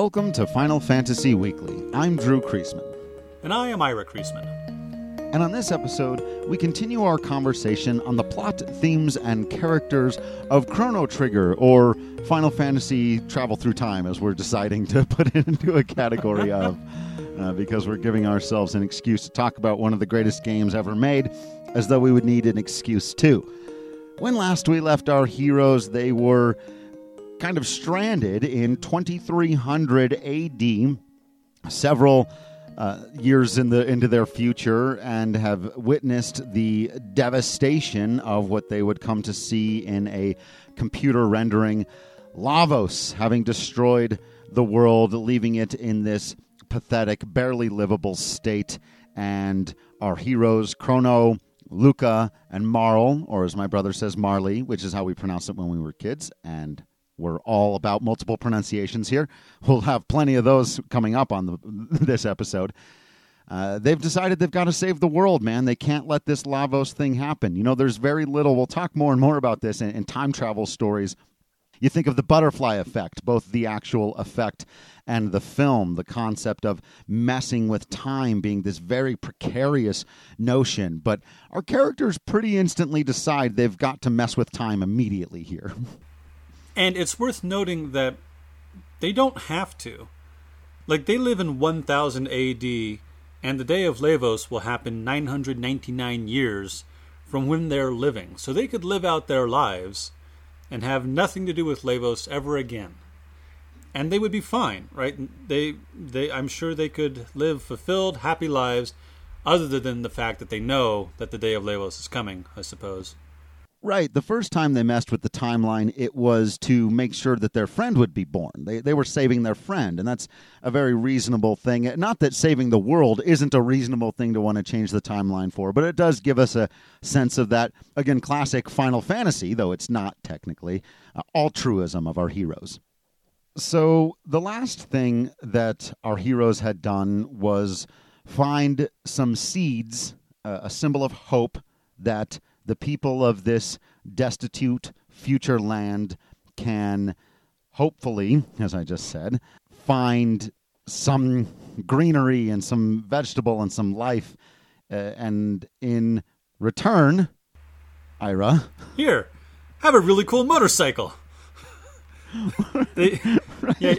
Welcome to Final Fantasy Weekly. I'm Drew Creasman. And I am Ira Creasman. And on this episode, we continue our conversation on the plot, themes, and characters of Chrono Trigger, or Final Fantasy Travel Through Time, as we're deciding to put it into a category of, uh, because we're giving ourselves an excuse to talk about one of the greatest games ever made, as though we would need an excuse too. When last we left our heroes, they were kind of stranded in 2300 AD, several uh, years in the into their future, and have witnessed the devastation of what they would come to see in a computer rendering Lavos having destroyed the world, leaving it in this pathetic, barely livable state. And our heroes, Crono, Lucca, and Marle, or as my brother says, Marley, which is how we pronounced it when we were kids, and we're all about multiple pronunciations here. We'll have plenty of those coming up on the, this episode. Uh, they've decided they've got to save the world, man. They can't let this Lavos thing happen. You know, there's very little. We'll talk more and more about this in, in time travel stories. You think of the butterfly effect, both the actual effect and the film, the concept of messing with time being this very precarious notion. But our characters pretty instantly decide they've got to mess with time immediately here. And it's worth noting that they don't have to. Like, they live in 1000 AD, and the day of Lavos will happen 999 years from when they're living. So they could live out their lives and have nothing to do with Lavos ever again. And they would be fine, right? They, they, I'm sure they could live fulfilled, happy lives, other than the fact that they know that the day of Lavos is coming, I suppose. Right. The first time they messed with the timeline, it was to make sure that their friend would be born. They, they were saving their friend, and that's a very reasonable thing. Not that saving the world isn't a reasonable thing to want to change the timeline for, but it does give us a sense of that, again, classic Final Fantasy, though it's not technically, uh, altruism of our heroes. So the last thing that our heroes had done was find some seeds, uh, a symbol of hope that the people of this destitute future land can hopefully, as I just said, find some greenery and some vegetable and some life. Uh, and in return, Ira. Here, have a really cool motorcycle. they, yeah,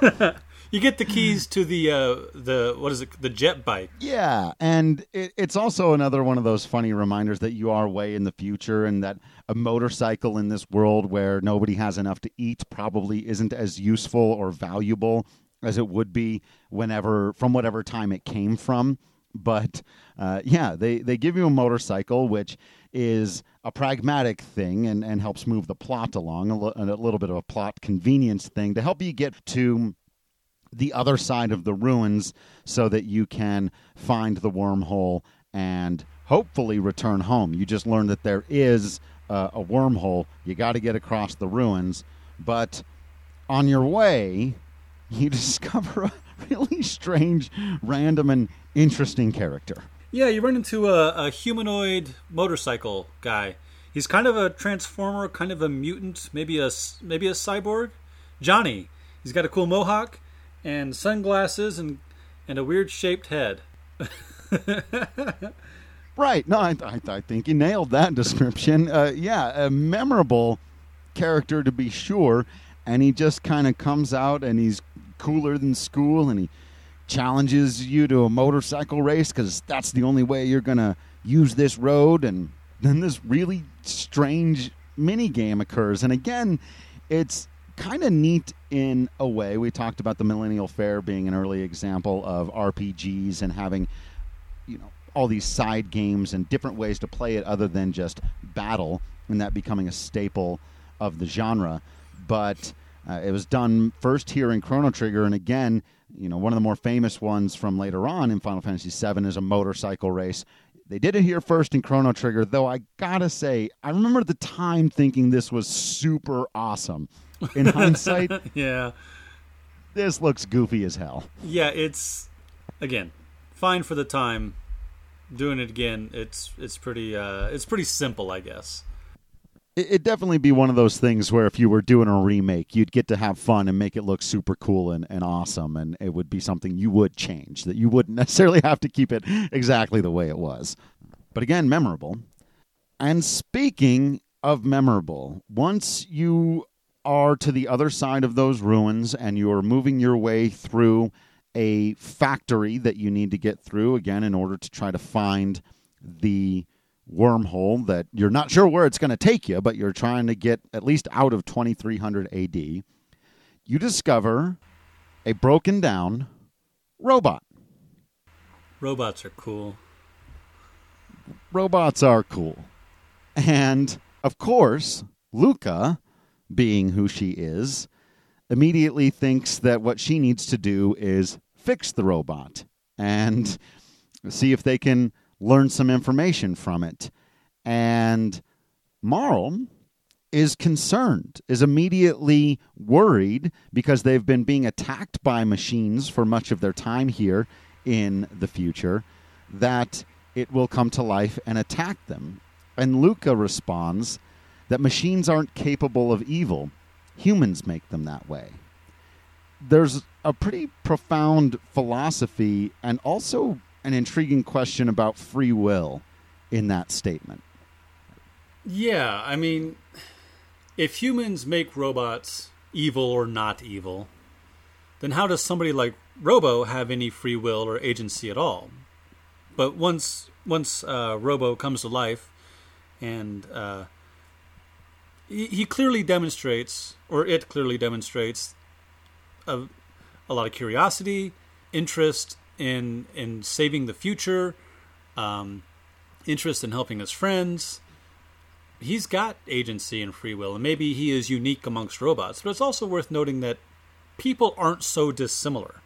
you get the keys to the uh, the what is it the jet bike. Yeah and it, it's also another one of those funny reminders that you are way in the future and that a motorcycle in this world where nobody has enough to eat probably isn't as useful or valuable as it would be whenever from whatever time it came from. But uh, yeah they, they give you a motorcycle which is a pragmatic thing and, and helps move the plot along a, a little bit of a plot convenience thing to help you get to the other side of the ruins so that you can find the wormhole and hopefully return home. You just learned that there is uh, a wormhole. You got to get across the ruins, but on your way, you discover a really strange, random, and interesting character. Yeah, you run into a, a humanoid motorcycle guy. He's kind of a transformer, kind of a mutant, maybe a maybe a cyborg. Johnny. He's got a cool mohawk and sunglasses and and a weird shaped head. right. No, I, I, I, think you nailed that description. Uh, yeah, a memorable character to be sure. And he just kind of comes out and he's cooler than school and he challenges you to a motorcycle race because that's the only way you're going to use this road. And then this really strange mini game occurs. And again, it's kind of neat in a way. We talked about the Millennial Fair being an early example of RPGs and having, you know, all these side games and different ways to play it other than just battle, and that becoming a staple of the genre. But uh, it was done first here in Chrono Trigger, and again, you know, one of the more famous ones from later on in Final Fantasy VII is a motorcycle race. They did it here first in Chrono Trigger, though I gotta say, I remember at the time thinking this was super awesome in hindsight, yeah, this looks goofy as hell. Yeah, it's again fine for the time. Doing it again, it's it's pretty uh, it's pretty simple, I guess. it, it'd definitely be one of those things where if you were doing a remake, you'd get to have fun and make it look super cool and, and awesome, and it would be something you would change that you wouldn't necessarily have to keep it exactly the way it was. But again, memorable. And speaking of memorable, once you are to the other side of those ruins and you're moving your way through a factory that you need to get through again in order to try to find the wormhole that you're not sure where it's going to take you, but you're trying to get at least out of 2300 AD, you discover a broken down robot. Robots are cool. Robots are cool. And of course, Lucca, being who she is, immediately thinks that what she needs to do is fix the robot and see if they can learn some information from it. And Marle is concerned, is immediately worried because they've been being attacked by machines for much of their time here in the future, that it will come to life and attack them. And Lucca responds that machines aren't capable of evil, humans make them that way. There's a pretty profound philosophy and also an intriguing question about free will in that statement. Yeah, I mean, if humans make robots evil or not evil, then how does somebody like Robo have any free will or agency at all? But once once uh, Robo comes to life, and uh, he, clearly demonstrates, or it clearly demonstrates, a, a lot of curiosity, interest, in in saving the future, um, interest in helping his friends. He's got agency and free will, and maybe he is unique amongst robots. But it's also worth noting that people aren't so dissimilar.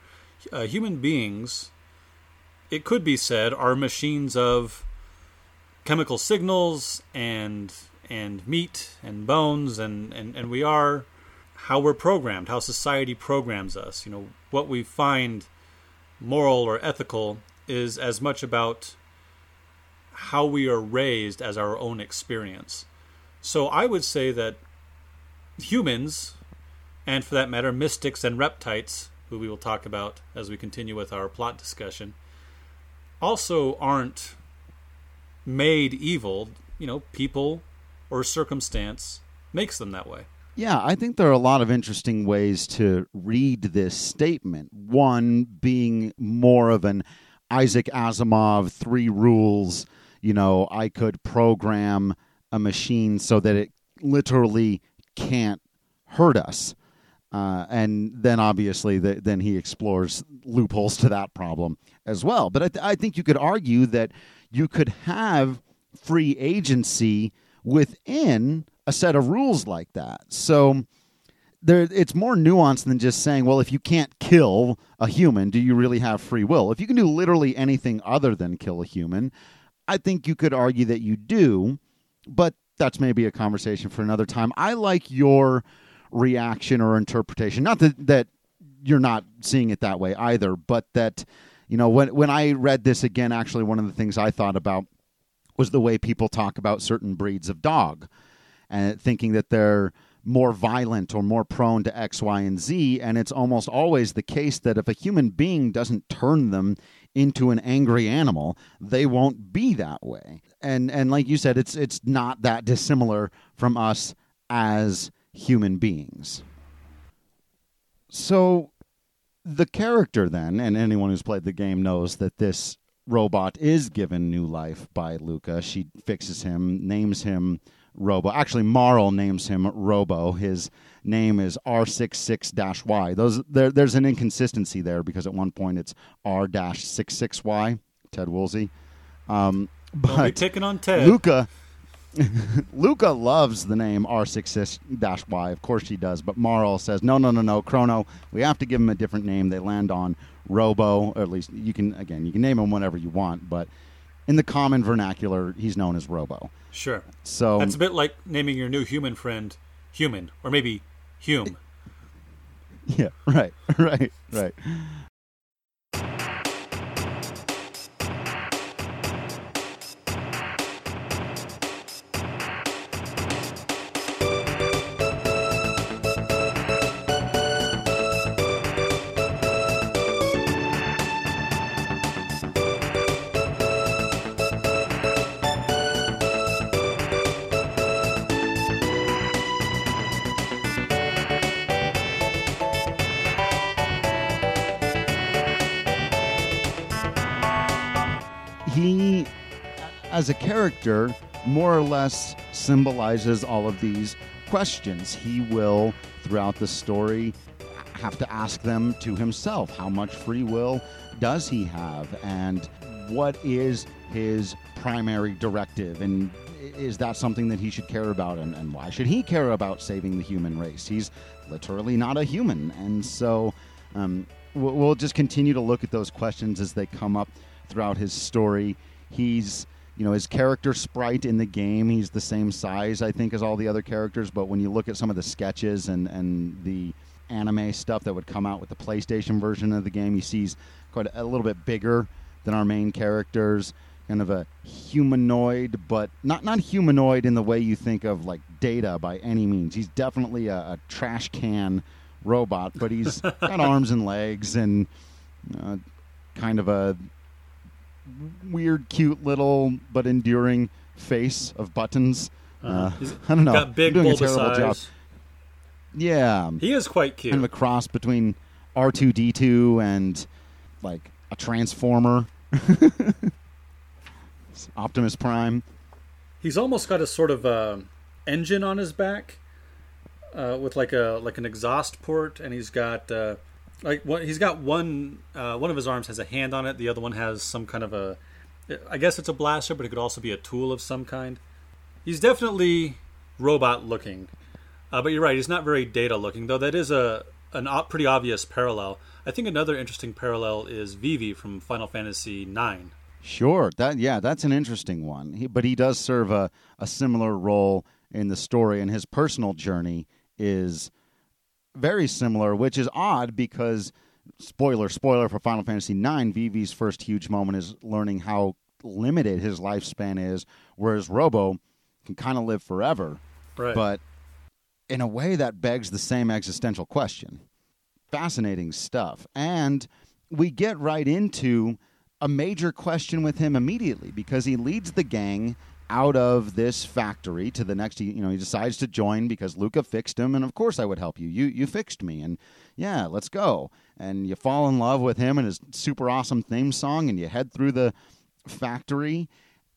Uh, human beings, it could be said, are machines of chemical signals and and meat and bones and, and, and we are how we're programmed, how society programs us. You know, what we find moral or ethical is as much about how we are raised as our own experience. So I would say that humans, and for that matter, mystics and reptites, who we will talk about as we continue with our plot discussion, also aren't made evil. You know, people or circumstance makes them that way. Yeah, I think there are a lot of interesting ways to read this statement. One being more of an Isaac Asimov three rules, you know, I could program a machine so that it literally can't hurt us. Uh, and then obviously, the, then he explores loopholes to that problem as well. But I, th- I think you could argue that you could have free agency within a set of rules like that. So there it's more nuanced than just saying, well, if you can't kill a human, do you really have free will? If you can do literally anything other than kill a human, I think you could argue that you do, but that's maybe a conversation for another time. I like your reaction or interpretation. Not that that you're not seeing it that way either, but that you know when when I read this again, actually one of the things I thought about was the way people talk about certain breeds of dog and thinking that they're more violent or more prone to X, Y, and Z. And it's almost always the case that if a human being doesn't turn them into an angry animal, they won't be that way. And and like you said, it's it's not that dissimilar from us as human beings. So the character then, and anyone who's played the game knows that this robot is given new life by Lucca. She fixes him, names him Robo. Actually, Marle names him Robo. His name is R66-Y. Those there, there's an inconsistency there because at one point it's R-66Y. Ted Woolsey. Um, but taking on Ted. Lucca. Lucca loves the name R66-Y. Of course she does. But Marle says, no, no, no, no, Crono. We have to give him a different name. They land on Robo, or at least you can again you can name him whatever you want, but in the common vernacular, he's known as Robo. Sure. So that's a bit like naming your new human friend Human, or maybe Hume. Yeah. Right. Right. Right. As a character, more or less symbolizes all of these questions. He will, throughout the story, have to ask them to himself. How much free will does he have? And what is his primary directive? And is that something that he should care about? And, and why should he care about saving the human race? He's literally not a human. And so um, we'll, we'll just continue to look at those questions as they come up throughout his story. He's you know his character sprite in the game he's the same size i think as all the other characters but when you look at some of the sketches and and the anime stuff that would come out with the playstation version of the game you see he's quite a, a little bit bigger than our main characters kind of a humanoid but not not humanoid in the way you think of like data by any means. He's definitely a, a trash can robot but he's got arms and legs and uh, kind of a weird, cute little but enduring face of buttons. Uh, He's I don't know. Got big I'm doing a terrible job. Yeah, He is quite cute. kind of a cross between R two D two and like a transformer. Optimus Prime. He's almost got a sort of uh, engine on his back, uh, with like a like an exhaust port, and he's got uh, like what he's got one uh, one of his arms has a hand on it, the other one has some kind of a, I guess it's a blaster, but it could also be a tool of some kind. He's definitely robot looking, uh, but you're right, he's not very data looking, though. That is a an o- pretty obvious parallel. I think another interesting parallel is Vivi from Final Fantasy IX. Sure, that yeah, that's an interesting one. He, but he does serve a, a similar role in the story, and his personal journey is very similar, which is odd because spoiler, spoiler for Final Fantasy IX. Vivi's first huge moment is learning how limited his lifespan is, whereas Robo can kind of live forever. Right. But in a way, that begs the same existential question. Fascinating stuff. And we get right into a major question with him immediately because he leads the gang out of this factory to the next you know he decides to join because Lucca fixed him and of course I would help you you you fixed me and yeah let's go and you fall in love with him and his super awesome theme song and you head through the factory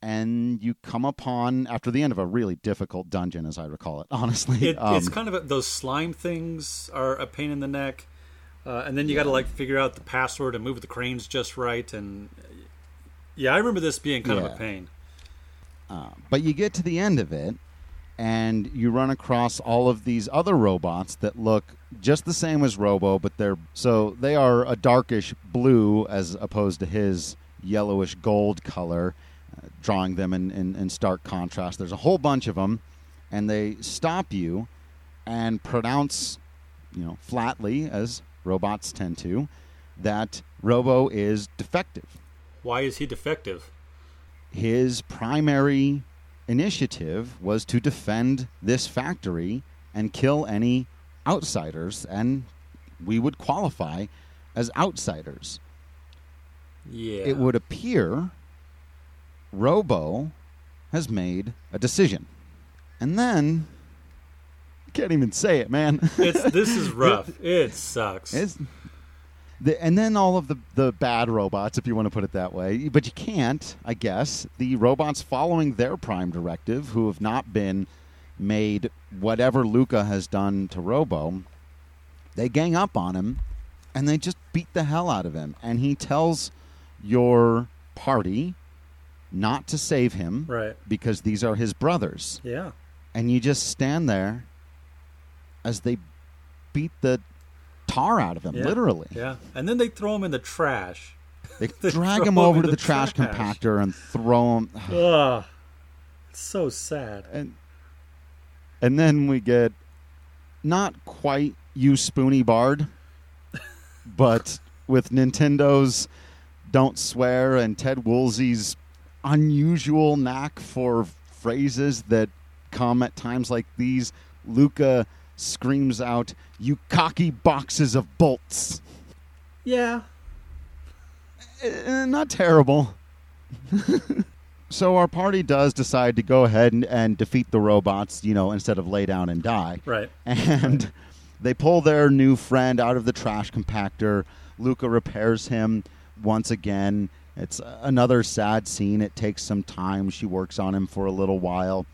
and you come upon after the end of a really difficult dungeon as I recall it honestly It, Um, it's kind of a, those slime things are a pain in the neck, uh, and then you got to like figure out the password and move the cranes just right. And yeah, I remember this being kind of a pain. Uh, but you get to the end of it, and you run across all of these other robots that look just the same as Robo, but they're so they are a darkish blue as opposed to his yellowish gold color, uh, drawing them in, in, in stark contrast. There's a whole bunch of them, and they stop you and pronounce, you know, flatly as robots tend to, that Robo is defective Why is he defective? His primary initiative was to defend this factory and kill any outsiders, and we would qualify as outsiders. Yeah, It would appear Robo has made a decision. And then, can't even say it, man. It's this is rough. It sucks. It's, the, and then all of the, the bad robots, if you want to put it that way. But you can't, I guess. The robots following their prime directive, who have not been made whatever Lucca has done to Robo, they gang up on him and they just beat the hell out of him. And he tells your party not to save him right. because these are his brothers Yeah. and you just stand there as they beat the tar out of him, Yeah. literally. Yeah. And then they throw him in the trash. They They drag him over to the the trash trash. compactor and throw him. Ugh. It's so sad. And and then we get not quite you spoony bard, but with Nintendo's "Don't Swear" and Ted Woolsey's unusual knack for phrases that come at times like these. Lucca screams out, "You cocky boxes of bolts!" Yeah. Eh, not terrible. so our party does decide to go ahead and, and defeat the robots, you know, instead of lay down and die. Right. And they pull their new friend out of the trash compactor. Lucca repairs him once again, It's another sad scene. It takes some time. She works on him for a little while.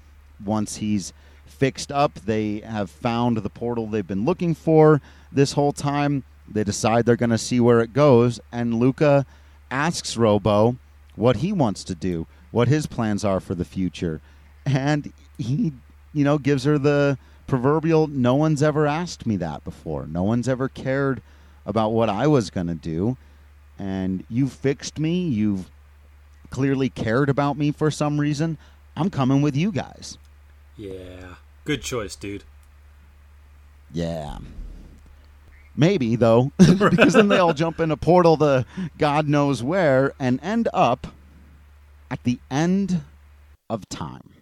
Once he's fixed up, they have found the portal they've been looking for this whole time. They decide they're going to see where it goes, and Lucca asks Robo what he wants to do, what his plans are for the future. And he, you know, gives her the proverbial no one's ever asked me that before. No one's ever cared about what I was going to do. And you've fixed me. You've clearly cared about me for some reason. I'm coming with you guys. Yeah. Good choice, dude. Yeah. Maybe, though, because then they all jump in a portal to God knows where and end up at the end of time.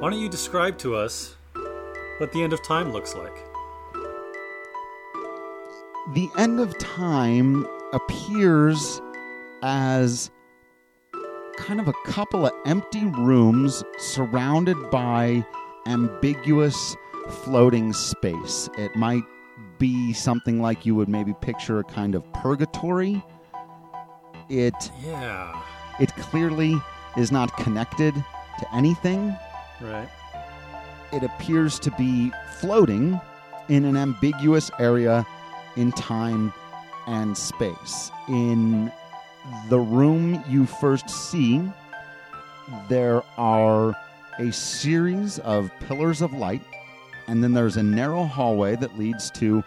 Why don't you describe to us what the end of time looks like? The end of time appears as kind of a couple of empty rooms surrounded by ambiguous floating space. It might be something like you would maybe picture a kind of purgatory. It Yeah. it clearly is not connected to anything. Right. It appears to be floating in an ambiguous area in time and space. In the room you first see, there are a series of pillars of light, and then there's a narrow hallway that leads to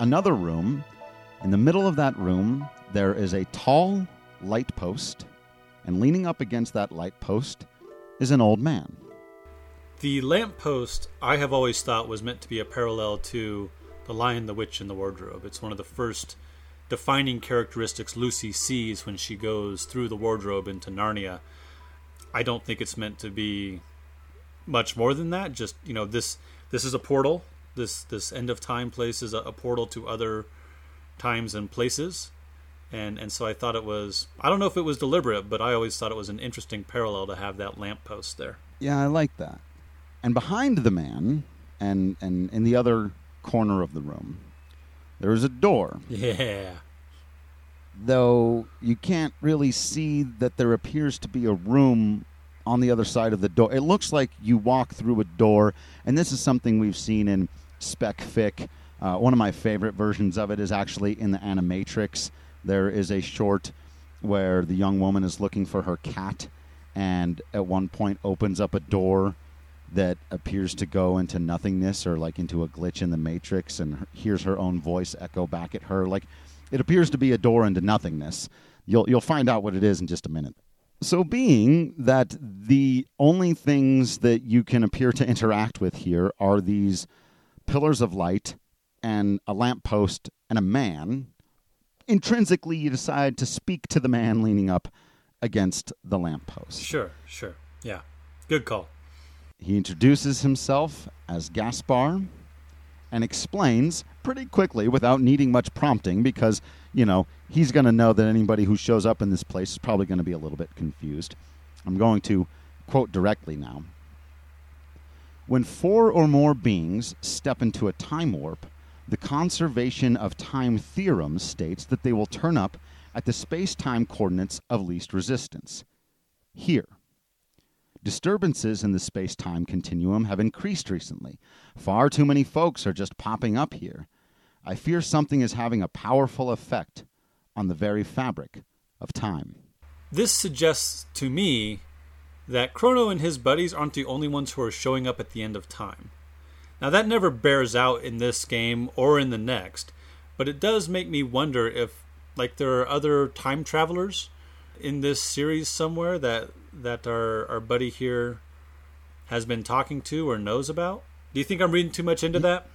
another room. In the middle of that room, there is a tall light post, and leaning up against that light post is an old man. The lamppost I have always thought was meant to be a parallel to the Lion, the Witch, and the Wardrobe. It's one of the first defining characteristics Lucy sees when she goes through the wardrobe into Narnia. I don't think it's meant to be much more than that. Just you know, this this is a portal. This this end of time place is a, a portal to other times and places. And and so I thought it was I don't know if it was deliberate, but I always thought it was an interesting parallel to have that lamppost there. Yeah, I like that. And behind the man, and and in the other corner of the room, there is a door. Yeah. Though you can't really see that there appears to be a room on the other side of the door. It looks like you walk through a door, and this is something we've seen in spec fic. Uh, one of my favorite versions of it is actually in the Animatrix. There is a short where the young woman is looking for her cat, and at one point opens up a door that appears to go into nothingness or like into a glitch in the matrix and hears her own voice echo back at her like it appears to be a door into nothingness you'll you'll find out what it is in just a minute so being that the only things that you can appear to interact with here are these pillars of light and a lamppost and a man intrinsically you decide to speak to the man leaning up against the lamppost Sure, sure. Yeah. Good call. He introduces himself as Gaspar and explains pretty quickly without needing much prompting because, you know, he's going to know that anybody who shows up in this place is probably going to be a little bit confused. I'm going to quote directly now. When four or more beings step into a time warp, the conservation of time theorem states that they will turn up at the space time coordinates of least resistance. Here. Disturbances in the space time continuum have increased recently. Far too many folks are just popping up here. I fear something is having a powerful effect on the very fabric of time. This suggests to me that Crono and his buddies aren't the only ones who are showing up at the end of time. Now, that never bears out in this game or in the next, but it does make me wonder if, like, there are other time travelers in this series somewhere that that our, our buddy here has been talking to or knows about. Do you think I'm reading too much into that?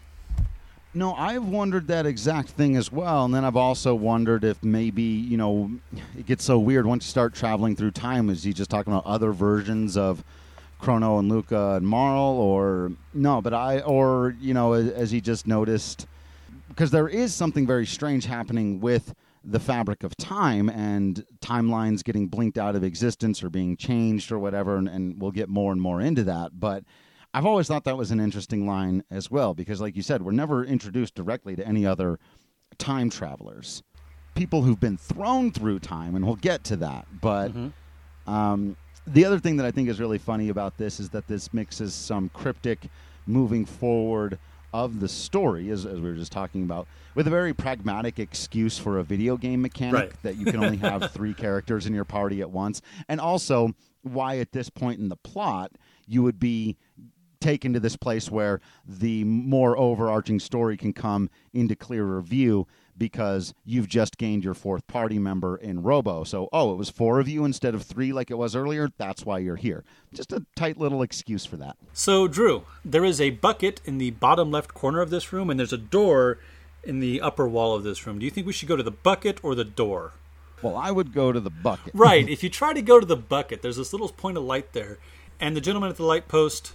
No, I've wondered that exact thing as well, and then I've also wondered if maybe you know it gets so weird once you start traveling through time. Is he just talking about other versions of Crono and Lucca and Marle, or no? But I, or you know, as, as he just noticed, because there is something very strange happening with the fabric of time and timelines getting blinked out of existence or being changed or whatever, and, and we'll get more and more into that. But I've always thought that was an interesting line as well because, like you said, we're never introduced directly to any other time travelers, people who've been thrown through time, and we'll get to that. But um, the other thing that I think is really funny about this is that this mixes some cryptic moving forward of the story, as, as we were just talking about, with a very pragmatic excuse for a video game mechanic Right. that you can only have three characters in your party at once, and also why at this point in the plot you would be taken to this place where the more overarching story can come into clearer view because you've just gained your fourth party member in Robo. So, oh, it was four of you instead of three like it was earlier. That's why you're here. Just a tight little excuse for that. So, Drew, there is a bucket in the bottom left corner of this room, and there's a door in the upper wall of this room. Do you think we should go to the bucket or the door? Well, I would go to the bucket. Right. if you try to go to the bucket, there's this little point of light there, and the gentleman at the light post,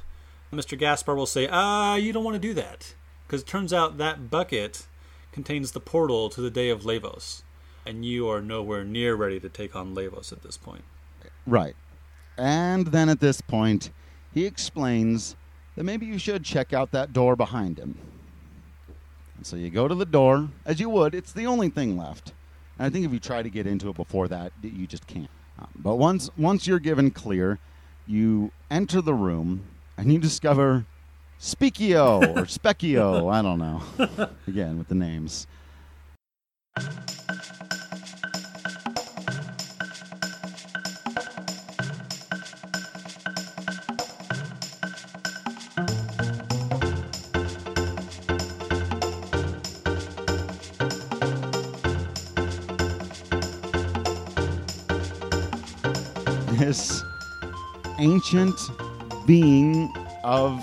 Mr. Gaspar, will say, "Ah, you don't want to do that," because it turns out that bucket contains the portal to the day of Lavos, and you are nowhere near ready to take on Lavos at this point. Right. And then at this point, he explains that maybe you should check out that door behind him. And so you go to the door, as you would. It's the only thing left. And I think if you try to get into it before that, you just can't. Um, but once once you're given clear, you enter the room and you discover Speakio or Specchio. I don't know. Again with the names. this ancient being of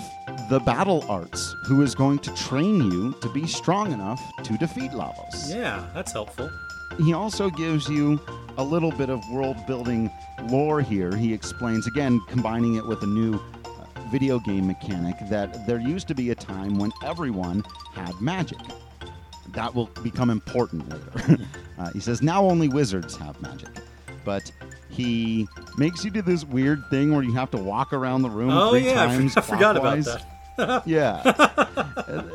the battle arts who is going to train you to be strong enough to defeat Lavos. Yeah, that's helpful. He also gives you a little bit of world building lore here. He explains, again, combining it with a new uh, video game mechanic, that there used to be a time when everyone had magic. That will become important later. uh, he says, now only wizards have magic. But he makes you do this weird thing where you have to walk around the room Oh three yeah, I times. for- I forgot about that. Yeah.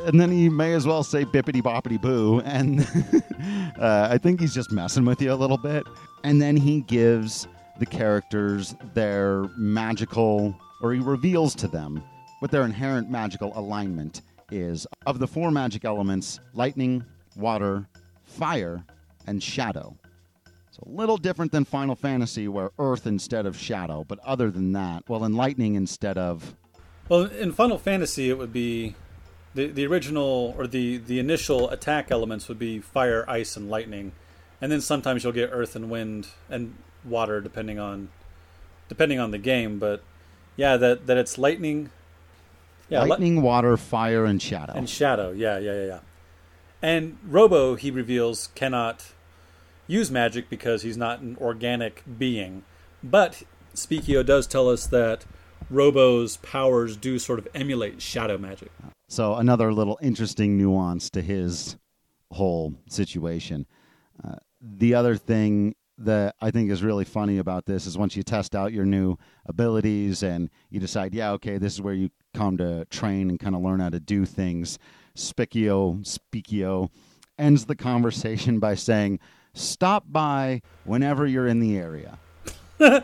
and, then he may as well say bippity boppity boo. And uh, I think he's just messing with you a little bit. And then he gives the characters their magical, or he reveals to them what their inherent magical alignment is. Of the four magic elements lightning, water, fire, and shadow. It's a little different than Final Fantasy, where earth instead of shadow. But other than that, well, in lightning instead of Well, in Final Fantasy, it would be the the original or the the initial attack elements would be fire, ice, and lightning, and then sometimes you'll get earth and wind and water, depending on depending on the game. But yeah, that that it's lightning. Yeah, li- lightning, water, fire, and shadow. and shadow. Yeah, yeah, yeah, yeah. And Robo, he reveals, cannot use magic because he's not an organic being. But Speakio does tell us that Robo's powers do sort of emulate shadow magic. So another little interesting nuance to his whole situation. Uh, the other thing that I think is really funny about this is once you test out your new abilities and you decide, yeah, okay, this is where you come to train and kind of learn how to do things. Spicchio, Speakio ends the conversation by saying, "Stop by whenever you're in the area." Uh,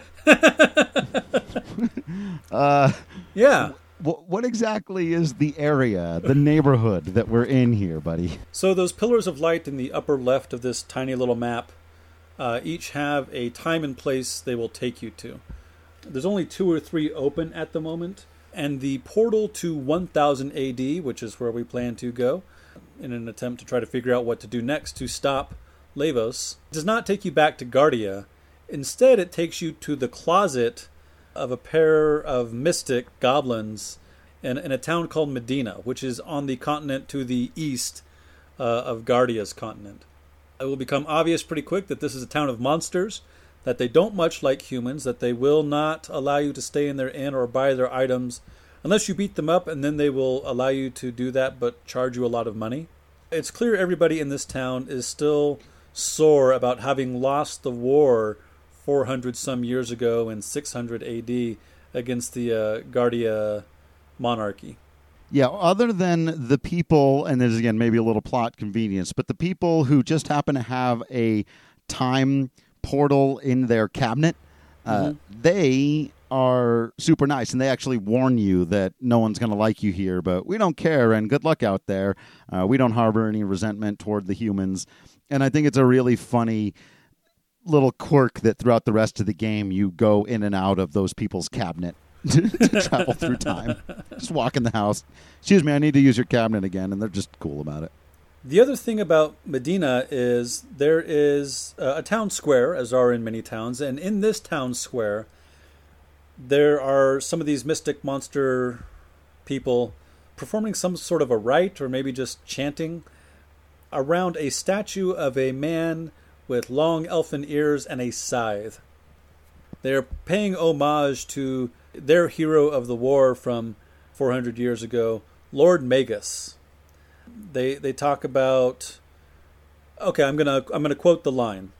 Yeah. What, what exactly is the area, the neighborhood that we're in here, buddy? So those pillars of light in the upper left of this tiny little map uh, each have a time and place they will take you to. There's only two or three open at the moment, and the portal to 1000 AD, which is where we plan to go, in an attempt to try to figure out what to do next to stop Lavos, does not take you back to Guardia. Instead, it takes you to the closet of a pair of mystic goblins in, in a town called Medina, which is on the continent to the east uh, of Guardia's continent. It will become obvious pretty quick that this is a town of monsters, that they don't much like humans, that they will not allow you to stay in their inn or buy their items unless you beat them up, and then they will allow you to do that but charge you a lot of money. It's clear everybody in this town is still sore about having lost the war 400 some years ago in 600 AD against the uh, Guardia monarchy. Yeah, other than the people, and there's again maybe a little plot convenience, but the people who just happen to have a time portal in their cabinet, uh, they are super nice and they actually warn you that no one's going to like you here, but we don't care and good luck out there. Uh, we don't harbor any resentment toward the humans. And I think it's a really funny little quirk that throughout the rest of the game you go in and out of those people's cabinet to, travel through time. Just walk in the house. Excuse me, I need to use your cabinet again, and they're just cool about it. The other thing about Medina is there is uh, a town square, as are in many towns, and in this town square, there are some of these mystic monster people performing some sort of a rite or maybe just chanting around a statue of a man with long elfin ears and a scythe. They're paying homage to their hero of the war from 400 years ago, Lord Magus. They they talk about Okay, I'm going to I'm going to quote the line.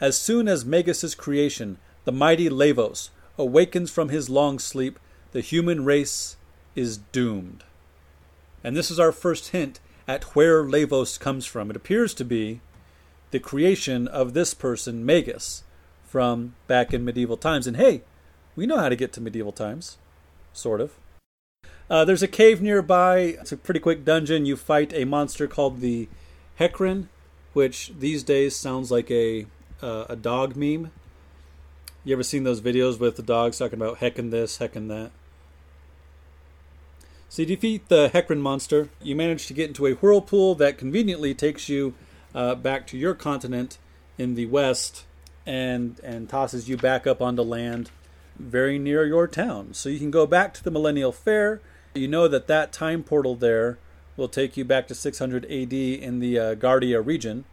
As soon as Magus's creation, the mighty Lavos, awakens from his long sleep, the human race is doomed. And this is our first hint at where Lavos comes from. It appears to be the creation of this person, Magus, from back in medieval times. And hey, we know how to get to medieval times, sort of. Uh, there's a cave nearby. It's a pretty quick dungeon. You fight a monster called the Heckran, which these days sounds like a uh, a dog meme. You ever seen those videos with the dogs talking about heckin' this, heckin' that? So you defeat the Heckran monster. You manage to get into a whirlpool that conveniently takes you uh, back to your continent in the west and and tosses you back up onto land very near your town. So you can go back to the Millennial Fair. You know that that time portal there will take you back to 600 AD in the uh, Guardia region,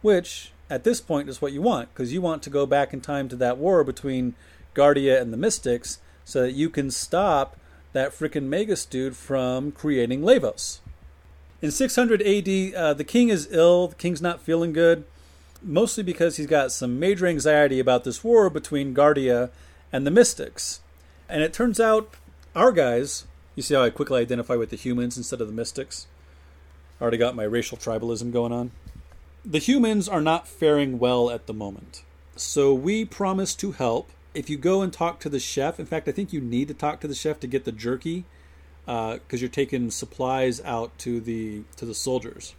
which at this point is what you want because you want to go back in time to that war between Guardia and the Mystics so that you can stop that frickin' Magus dude from creating Lavos. In 600 AD, uh, the king is ill. The king's not feeling good, mostly because he's got some major anxiety about this war between Guardia and the Mystics. And it turns out our guys, you see how I quickly identify with the humans instead of the Mystics? Already got my racial tribalism going on. The humans are not faring well at the moment. So we promise to help. If you go and talk to the chef, in fact, I think you need to talk to the chef to get the jerky because uh, you're taking supplies out to the to the soldiers.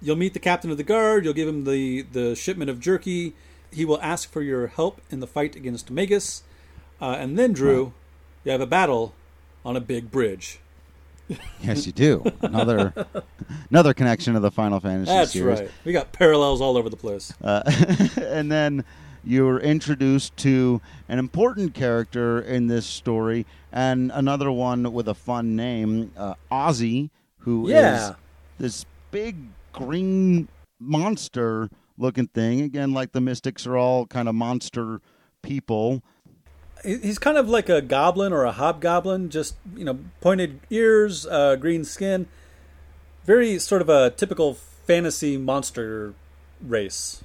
You'll meet the captain of the guard. You'll give him the the shipment of jerky. He will ask for your help in the fight against Magus, uh, and then Drew, you have a battle on a big bridge. yes, you do. Another another connection to the Final Fantasy That's series. right. We got parallels all over the place. Uh, and then you're introduced to an important character in this story, and another one with a fun name, uh, Ozzie, who is Yeah. this big green monster looking thing. Again, like the Mystics are all kind of monster people. He's kind of like a goblin or a hobgoblin, just you know, pointed ears, uh, green skin. Very sort of a typical fantasy monster race.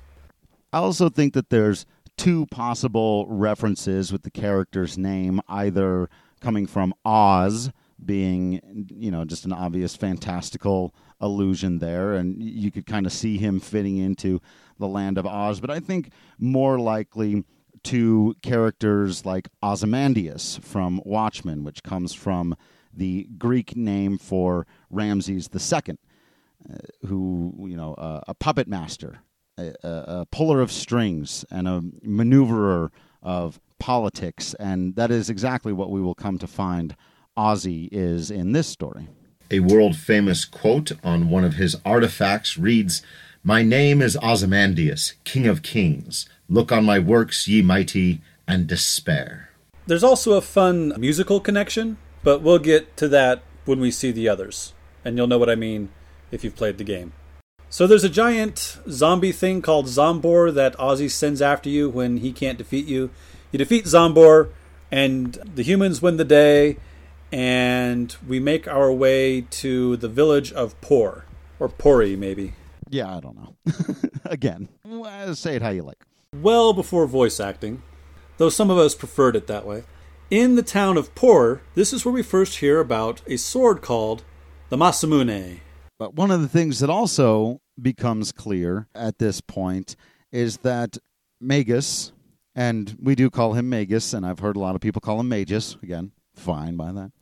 I also think that there's two possible references with the character's name, either coming from Oz, being, you know, just an obvious fantastical allusion there, and you could kind of see him fitting into the land of Oz, but I think more likely to characters like Ozymandias from Watchmen, which comes from the Greek name for Ramses II who you know uh, a puppet master, a, a, a puller of strings, and a maneuverer of politics, and that is exactly what we will come to find Ozzie is in this story. A world famous quote on one of his artifacts reads My name is Ozymandias, King of Kings. Look on my works, ye mighty, and despair. There's also a fun musical connection, but we'll get to that when we see the others, and you'll know what I mean if you've played the game. So there's a giant zombie thing called Zombor that Ozzie sends after you when he can't defeat you. You defeat Zombor, and the humans win the day, and we make our way to the village of Porre, or Pori maybe. Yeah, I don't know. Again, uh, say it how you like. well before voice acting, though some of us preferred it that way. In the town of Porre, this is where we first hear about a sword called the Masamune. But one of the things that also becomes clear at this point is that Magus, and we do call him Magus, and I've heard a lot of people call him Magus, again, fine by that,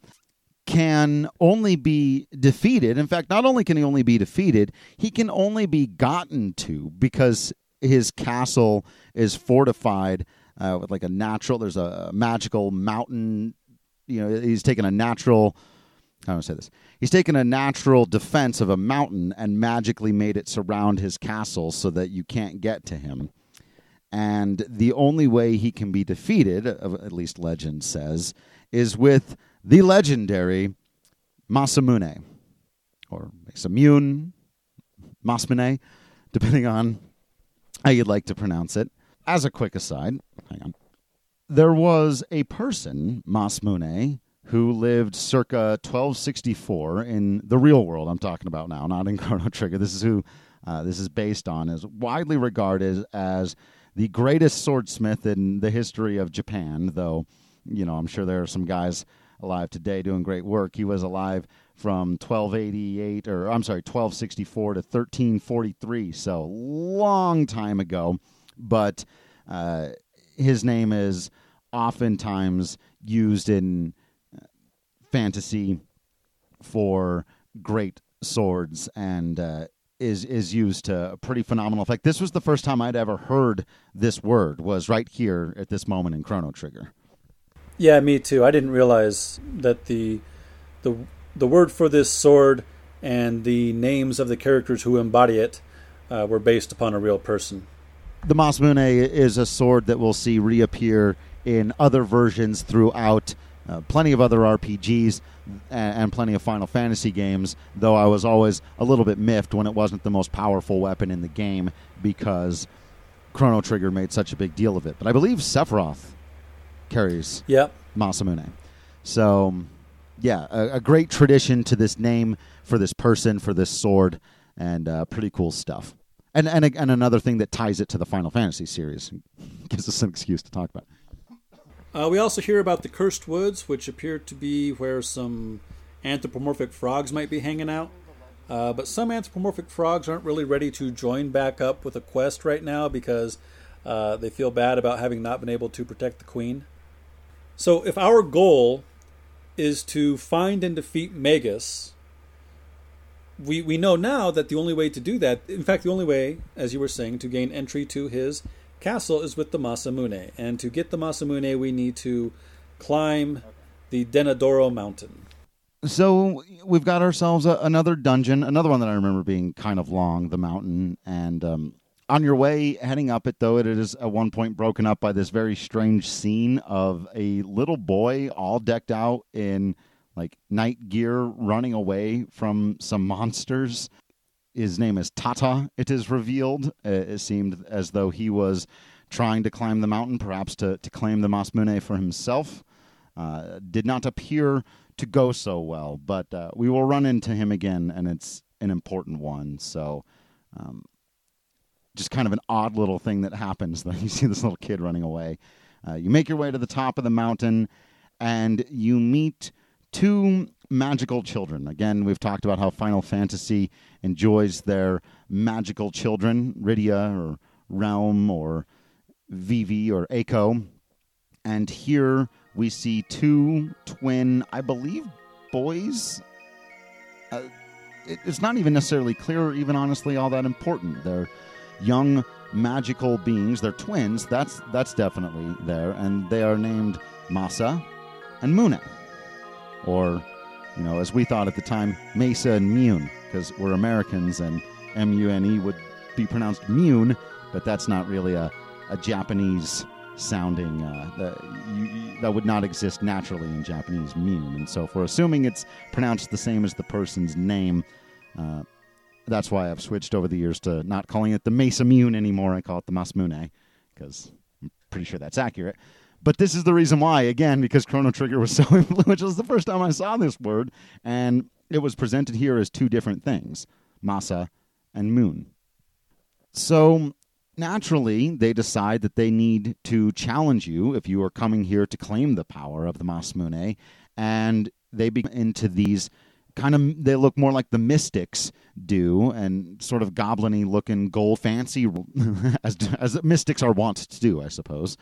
can only be defeated. In fact, not only can he only be defeated, he can only be gotten to because his castle is fortified uh, with like a natural, there's a magical mountain. You know, he's taken a natural how do I say this? He's taken a natural defense of a mountain and magically made it surround his castle so that you can't get to him. And the only way he can be defeated, at least legend says, is with the legendary Masamune, or Masamune, Masamune, depending on how you'd like to pronounce it. As a quick aside, hang on. There was a person, Masamune, who lived circa 1264 in the real world. I'm talking about now, not in Chrono Trigger. This is who uh, this is based on. Is widely regarded as the greatest swordsmith in the history of Japan. Though, you know, I'm sure there are some guys alive today doing great work. He was alive from 1288, or I'm sorry, 1264 to 1343. So long time ago, but uh, his name is oftentimes used in fantasy for great swords and uh, is is used to a pretty phenomenal effect. This was the first time I'd ever heard this word was right here at this moment in Chrono Trigger. Yeah, me too. I didn't realize that the the the word for this sword and the names of the characters who embody it uh, were based upon a real person. The Masamune is a sword that we'll see reappear in other versions throughout uh, plenty of other RPGs and, and, plenty of Final Fantasy games, though I was always a little bit miffed when it wasn't the most powerful weapon in the game because Chrono Trigger made such a big deal of it. But I believe Sephiroth carries yep. Masamune. So, yeah, a, a, great tradition to this name for this person, for this sword, and uh, pretty cool stuff. And, and and another thing that ties it to the Final Fantasy series gives us an excuse to talk about. It. Uh, we also hear about the Cursed Woods, which appear to be where some anthropomorphic frogs might be hanging out. Uh, but some anthropomorphic frogs aren't really ready to join back up with a quest right now because uh, they feel bad about having not been able to protect the queen. So, if our goal is to find and defeat Magus, we, we know now that the only way to do that, in fact, the only way, as you were saying, to gain entry to his castle is with the Masamune, and to get the Masamune, we need to climb the Denadoro mountain. So we've got ourselves a, another dungeon, another one that I remember being kind of long, the mountain. And um, on your way heading up it, though, it is at one point broken up by this very strange scene of a little boy all decked out in like night gear running away from some monsters his name is Tata, it is revealed. Uh, it seemed as though he was trying to climb the mountain, perhaps to, to claim the Masamune for himself. Uh, did not appear to go so well, but uh, we will run into him again, and it's an important one. So, um, just kind of an odd little thing that happens. you see this little kid running away. Uh, you make your way to the top of the mountain, and you meet two magical children. Again, we've talked about how Final Fantasy enjoys their magical children, Rydia or Relm or Vivi or Eiko. And here we see two twin, I believe, boys. Uh, it, it's not even necessarily clear, or even honestly, all that important. They're young magical beings. They're twins. That's that's definitely there, and they are named Masa and Mune, or you know, as we thought at the time, Mesa and Mune, because we're Americans and M U N E would be pronounced Mune, but that's not really a, a Japanese sounding, uh, that, you, that would not exist naturally in Japanese, Mune. And so if we're assuming it's pronounced the same as the person's name, uh, that's why I've switched over the years to not calling it the Mesa Mune anymore. I call it the Masamune, because I'm pretty sure that's accurate. But this is the reason why, again, because Chrono Trigger was so influential. It's the first time I saw this word, and it was presented here as two different things Masa and Moon. So naturally, they decide that they need to challenge you if you are coming here to claim the power of the Masamune, and they begin into these kind of they look more like the mystics do and sort of gobliny looking gold fancy as as mystics are wont to do i suppose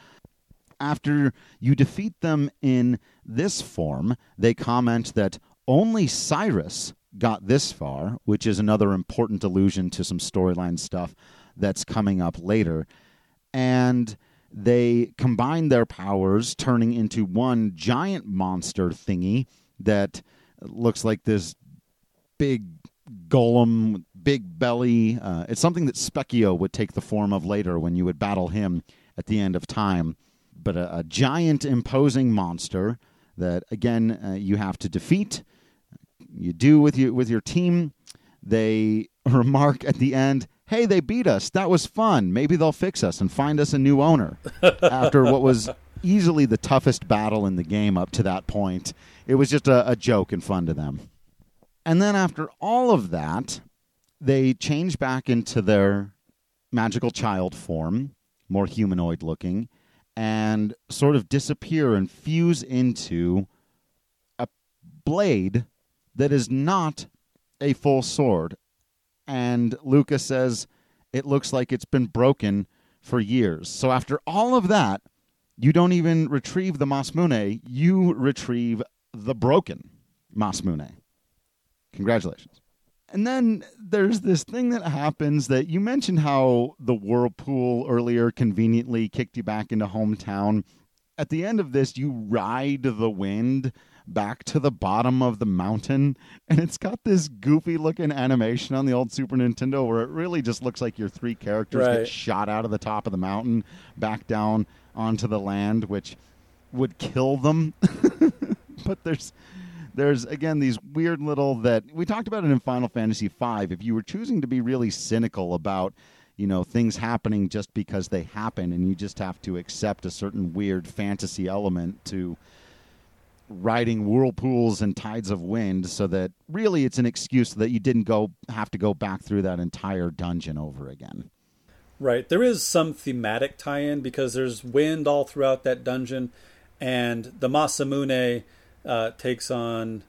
after you defeat them in this form they comment that only cyrus got this far which is another important allusion to some storyline stuff that's coming up later and they combine their powers turning into one giant monster thingy that looks like this big golem, big belly. Uh, it's something that Spekkio would take the form of later when you would battle him at the end of time. But a, a giant, imposing monster that again uh, you have to defeat. You do with your with your team. They remark at the end, "Hey, they beat us. That was fun. Maybe they'll fix us and find us a new owner." After what was easily the toughest battle in the game up to that point, it was just a, a joke and fun to them. And then after all of that, they change back into their magical child form, more humanoid looking, and sort of disappear and fuse into a blade that is not a full sword. And Lucca says it looks like it's been broken for years. So after all of that, you don't even retrieve the Masamune, you retrieve the broken Masamune. Congratulations. And then there's this thing that happens that you mentioned how the whirlpool earlier conveniently kicked you back into hometown. At the end of this, you ride the wind back to the bottom of the mountain, and it's got this goofy looking animation on the old Super Nintendo where it really just looks like your three characters Right. get shot out of the top of the mountain back down onto the land, which would kill them. but there's there's again these weird little that we talked about it in Final Fantasy V. If you were choosing to be really cynical about, you know, things happening just because they happen and you just have to accept a certain weird fantasy element to riding whirlpools and tides of wind so that really it's an excuse that you didn't go have to go back through that entire dungeon over again. Right. There is some thematic tie in because there's wind all throughout that dungeon, and the Masamune uh, takes on.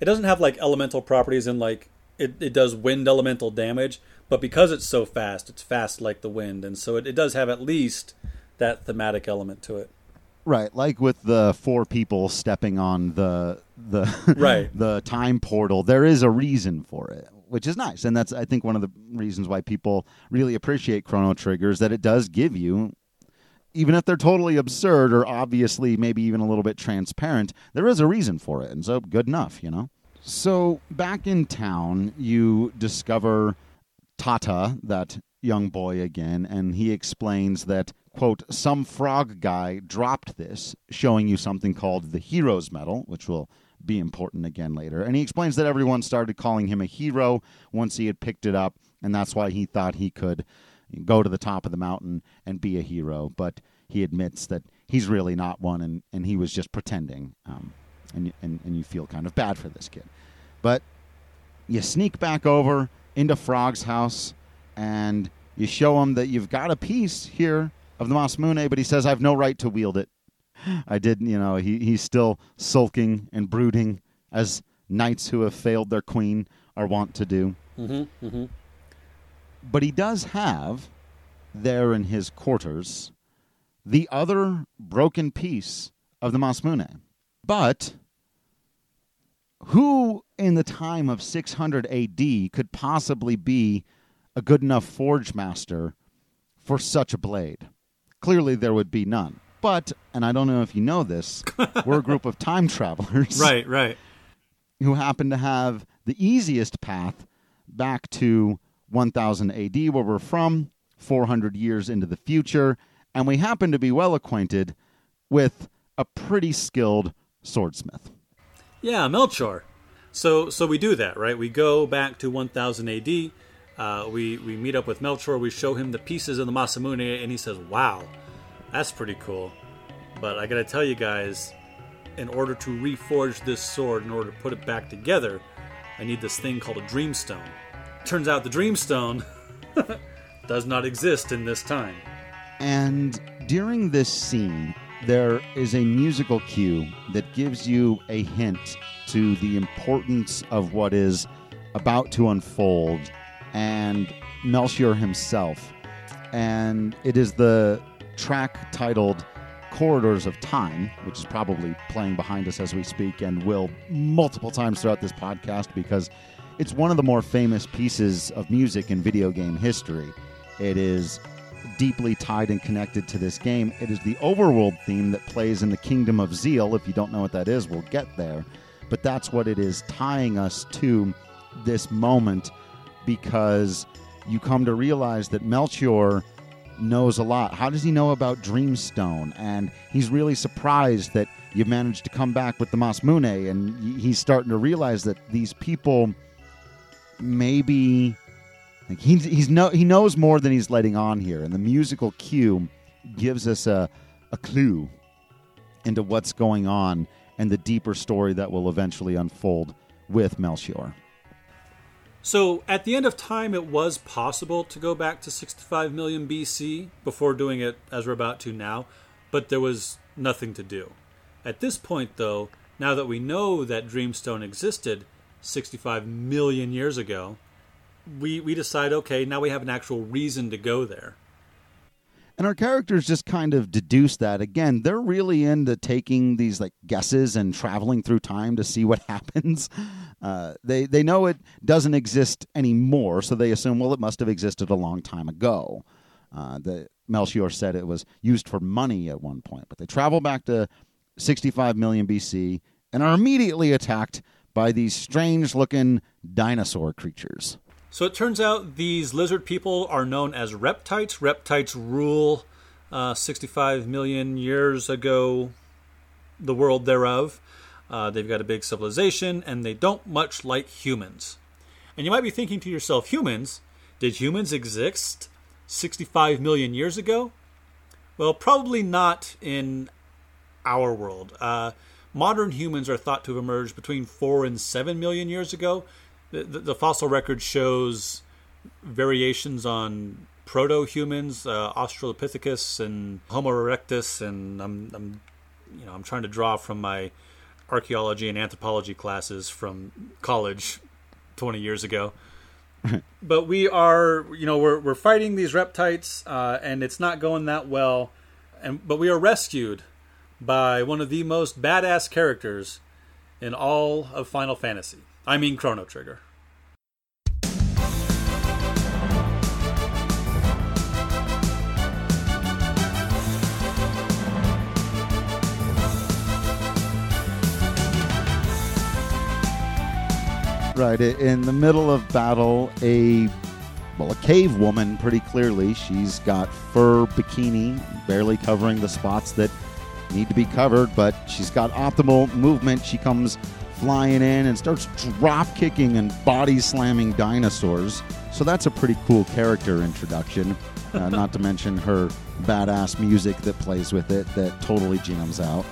It doesn't have like elemental properties and like it, it does wind elemental damage, but because it's so fast, it's fast like the wind, and so it, it does have at least that thematic element to it. Right, like with the four people stepping on the the Right. the time portal, there is a reason for it, which is nice, and that's I think one of the reasons why people really appreciate Chrono Trigger is that it does give you, even if they're totally absurd or obviously maybe even a little bit transparent, there is a reason for it, and so good enough, you know. So back in town, you discover Tata, that young boy again, and he explains that, quote, some frog guy dropped this, showing you something called the Hero's Medal, which will be important again later. And he explains that everyone started calling him a hero once he had picked it up, and that's why he thought he could go to the top of the mountain and be a hero. But he admits that he's really not one, and, and he was just pretending. Um, and, and, and you feel kind of bad for this kid. But you sneak back over into Frog's house and you show him that you've got a piece here of the Masamune, but he says, I've no right to wield it. I didn't, you know, he, he's still sulking and brooding as knights who have failed their queen are wont to do. Mm-hmm, mm-hmm. But he does have there in his quarters the other broken piece of the Masamune. But who in the time of 600 AD could possibly be a good enough forge master for such a blade? Clearly, there would be none. But, and I don't know if you know this, we're a group of time travelers Right, right. who happen to have the easiest path back to 1000 AD, where we're from, 400 years into the future, and we happen to be well acquainted with a pretty skilled swordsmith. Yeah, Melchior. So so we do that, right? We go back to 1000 AD. Uh, we we meet up with Melchior. We show him the pieces of the Masamune, and he says, "Wow, that's pretty cool." But I gotta tell you guys, in order to reforge this sword, in order to put it back together, I need this thing called a Dreamstone. Turns out the Dreamstone does not exist in this time. And during this scene, there is a musical cue that gives you a hint to the importance of what is about to unfold and Melchior himself. And it is the track titled Corridors of Time, which is probably playing behind us as we speak and will multiple times throughout this podcast because it's one of the more famous pieces of music in video game history. It is deeply tied and connected to this game. It is the overworld theme that plays in the Kingdom of Zeal. If you don't know what that is, we'll get there. But that's what it is tying us to this moment because you come to realize that Melchior knows a lot. How does he know about Dreamstone? And he's really surprised that you've managed to come back with the Masamune, and he's starting to realize that these people maybe like he's he's no he knows more than he's letting on here, and the musical cue gives us a a clue into what's going on and the deeper story that will eventually unfold with Melchior. So, at the end of time, it was possible to go back to 65 million BC before doing it as we're about to now, but there was nothing to do. At this point, though, now that we know that Dreamstone existed 65 million years ago, we, we decide okay, now we have an actual reason to go there. And our characters just kind of deduce that. Again, they're really into taking these like guesses and traveling through time to see what happens. Uh, they they know it doesn't exist anymore, so they assume well it must have existed a long time ago. Uh, the Melchior said it was used for money at one point, but they travel back to 65 million BC and are immediately attacked by these strange-looking dinosaur creatures. So it turns out these lizard people are known as reptites. Reptites rule uh, 65 million years ago the world thereof. Uh, they've got a big civilization and they don't much like humans. And you might be thinking to yourself, humans? Did humans exist 65 million years ago? Well, probably not in our world. Uh, modern humans are thought to have emerged between 4 and 7 million years ago the, the fossil record shows variations on proto-humans, uh, Australopithecus and Homo erectus, and I'm, I'm, you know, I'm trying to draw from my archaeology and anthropology classes from college 20 years ago. but we are, you know, we're we're fighting these reptites, uh, and it's not going that well. And but we are rescued by one of the most badass characters in all of Final Fantasy. I mean Chrono Trigger. Right in the middle of battle, a well, a cave woman. Pretty clearly, she's got fur bikini, barely covering the spots that need to be covered, but she's got optimal movement. She comes flying in and starts drop kicking and body slamming dinosaurs. So that's a pretty cool character introduction. Uh, not to mention her badass music that plays with it that totally jams out.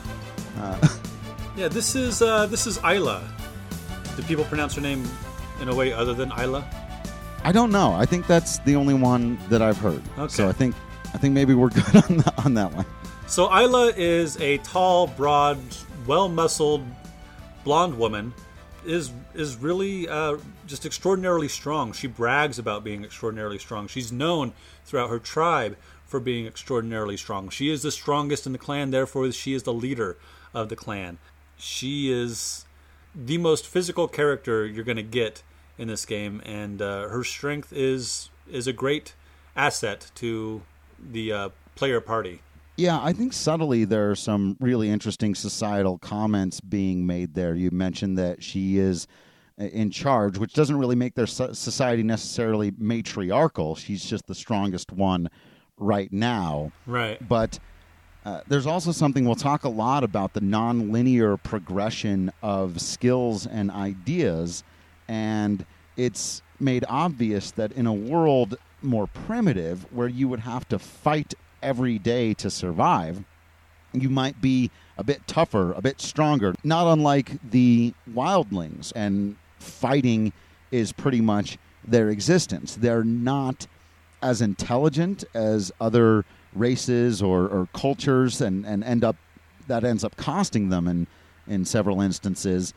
Uh, yeah, this is uh, this is Ayla. Do people pronounce her name in a way other than Ayla? I don't know. I think that's the only one that I've heard. Okay. So I think I think maybe we're good on, the, on that one. So Ayla is a tall, broad, well-muscled blonde woman is is really uh, just extraordinarily strong. She brags about being extraordinarily strong. She's known throughout her tribe for being extraordinarily strong. She is the strongest in the clan, therefore she is the leader of the clan. She is the most physical character you're going to get in this game, and uh, her strength is is a great asset to the uh, player party. Yeah, I think subtly there are some really interesting societal comments being made there. You mentioned that she is uh, in charge, which doesn't really make their society necessarily matriarchal. She's just the strongest one right now. Right. But uh, there's also something we'll talk a lot about the non-linear progression of skills and ideas, and it's made obvious that in a world more primitive, where you would have to fight every day to survive, you might be a bit tougher, a bit stronger, not unlike the wildlings. And fighting is pretty much their existence. They're not as intelligent as other races or, or cultures and, and end up that ends up costing them in in several instances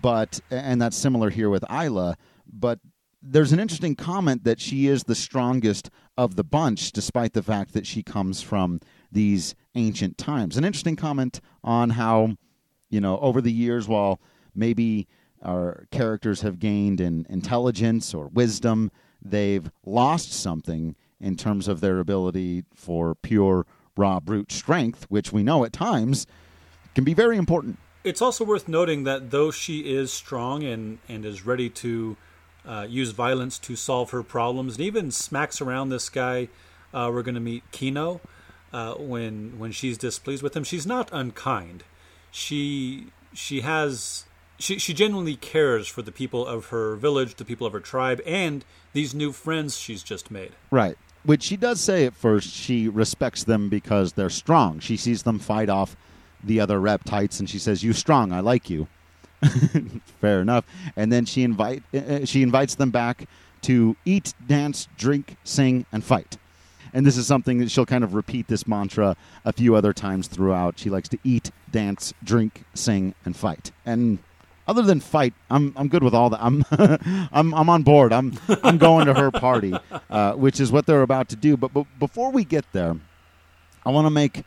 but and that's similar here with Ayla but there's an interesting comment that she is the strongest of the bunch despite the fact that she comes from these ancient times an interesting comment on how you know over the years while maybe our characters have gained in intelligence or wisdom they've lost something in terms of their ability for pure raw brute strength, which we know at times can be very important. It's also worth noting that though she is strong and, and is ready to uh, use violence to solve her problems, and even smacks around this guy, uh, we're going to meet Kino uh, when when she's displeased with him. She's not unkind. She she has she she genuinely cares for the people of her village, the people of her tribe, and these new friends she's just made. Right. Which she does say at first she respects them because they're strong. She sees them fight off the other reptites and she says, "You strong, I like you." Fair enough. And then she invite uh, uh, she invites them back to eat, dance, drink, sing, and fight. And this is something that she'll kind of repeat this mantra a few other times throughout. She likes to eat, dance, drink, sing, and fight. And other than fight, I'm I'm good with all that. I'm I'm I'm on board. I'm I'm going to her party, uh, which is what they're about to do. But, but before we get there, I want to make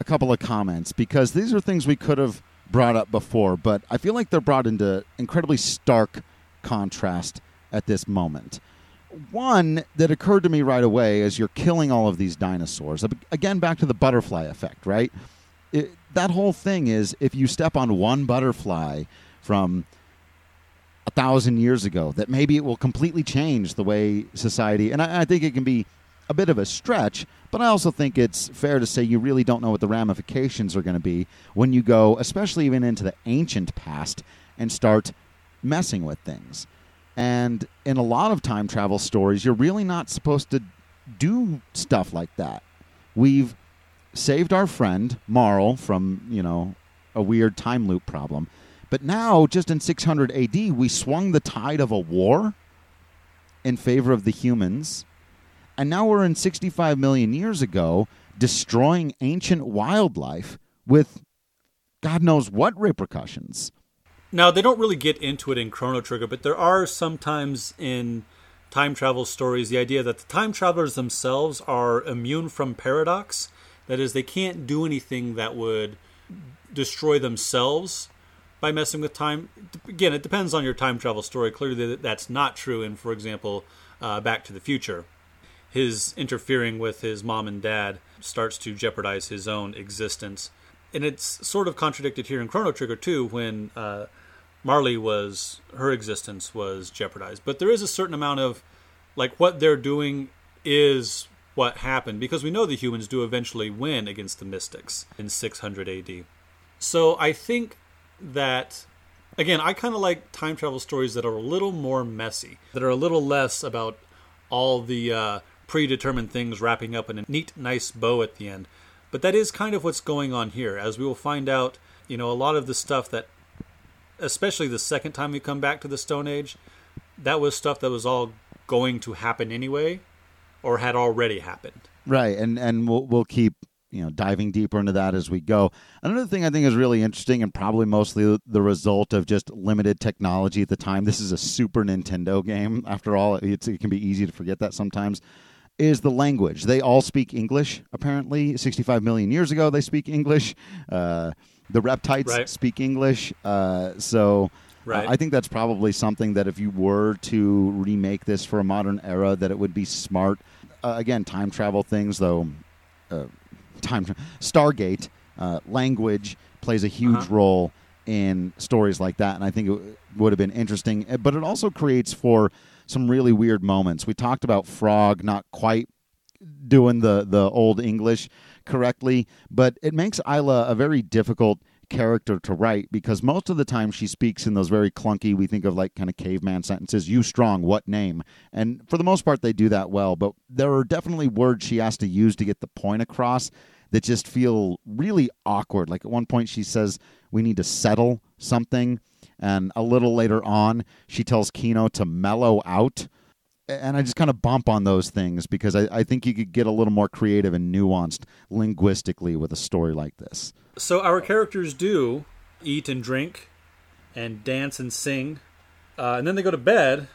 a couple of comments because these are things we could have brought up before, but I feel like they're brought into incredibly stark contrast at this moment. One that occurred to me right away as you're killing all of these dinosaurs. Again, back to the butterfly effect, right? It, that whole thing is if you step on one butterfly from a thousand years ago that maybe it will completely change the way society and I, I, think it can be a bit of a stretch but i also think it's fair to say you really don't know what the ramifications are going to be when you go especially even into the ancient past and start messing with things. And in a lot of time travel stories you're really not supposed to do stuff like that. We've saved our friend Marle from you know a weird time loop problem. But now, just in 600 AD, we swung the tide of a war in favor of the humans. And now we're in 65 million years ago destroying ancient wildlife with God knows what repercussions. Now, they don't really get into it in Chrono Trigger, but there are sometimes in time travel stories the idea that the time travelers themselves are immune from paradox. That is, they can't do anything that would destroy themselves by messing with time. Again, it depends on your time travel story. Clearly, that's not true in, for example, uh, Back to the Future. His interfering with his mom and dad starts to jeopardize his own existence. And it's sort of contradicted here in Chrono Trigger, too, when uh, Marley was, her existence was jeopardized. But there is a certain amount of, like, what they're doing is what happened, because we know the humans do eventually win against the Mystics in 600 AD. So I think that again, I kind of like time travel stories that are a little more messy, that are a little less about all the uh, predetermined things wrapping up in a neat, nice bow at the end. But that is kind of what's going on here, as we will find out. You know, a lot of the stuff that, especially the second time we come back to the Stone Age, that was stuff that was all going to happen anyway, or had already happened. Right, and and we'll we'll keep you know diving deeper into that as we go. Another thing I think is really interesting and probably mostly the result of just limited technology at the time. This is a Super Nintendo game. After all, it can be easy to forget that sometimes. Is the language? They all speak English. Apparently, 65 million years ago, they speak English. Uh, the reptites right. speak English. Uh, so. Uh, right. I think that's probably something that if you were to remake this for a modern era, that it would be smart. Uh, again, time travel things, though, uh, time Stargate uh, language plays a huge uh-huh. role in stories like that, and I think it would have been interesting. But it also creates for some really weird moments. We talked about Frog not quite doing the the old English correctly, but it makes Ayla a very difficult character to write because most of the time she speaks in those very clunky we think of like kind of caveman sentences you strong what name? And for the most part they do that well but there are definitely words she has to use to get the point across that just feel really awkward. Like at one point she says we need to settle something and a little later on she tells kino to mellow out and I just kind of bump on those things because I, I think you could get a little more creative and nuanced linguistically with a story like this. So our characters do eat and drink, and dance and sing, uh, and then they go to bed.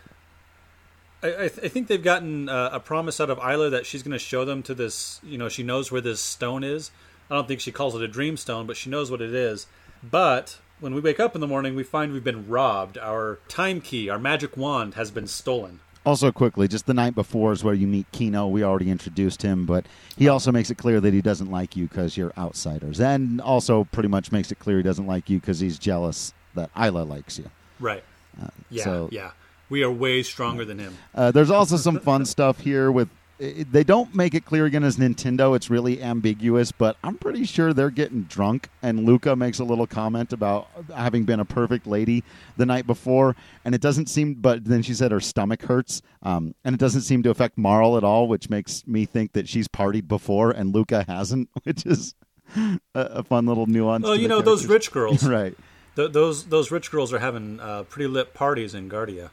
I, I, th- I think they've gotten uh, a promise out of Ayla that she's going to show them to this. You know, she knows where this stone is. I don't think she calls it a dream stone, but she knows what it is. But when we wake up in the morning, we find we've been robbed. Our time key, our magic wand, has been stolen. Also, quickly, just the night before is where you meet Kino. We already introduced him, but he also makes it clear that he doesn't like you because you're outsiders, and also pretty much makes it clear he doesn't like you because he's jealous that Ayla likes you. Right. Uh, Yeah. so- yeah. We are way stronger than him. Uh, there's also some fun stuff here with. It- They don't make it clear again as Nintendo. It's really ambiguous, but I'm pretty sure they're getting drunk. And Lucca makes a little comment about having been a perfect lady the night before, and it doesn't seem. But then she said her stomach hurts, um, and it doesn't seem to affect Marle at all, which makes me think that she's partied before and Lucca hasn't, which is a, a fun little nuance. Well, you know those rich girls. right? Th- those those rich girls are having uh, pretty lit parties in Guardia.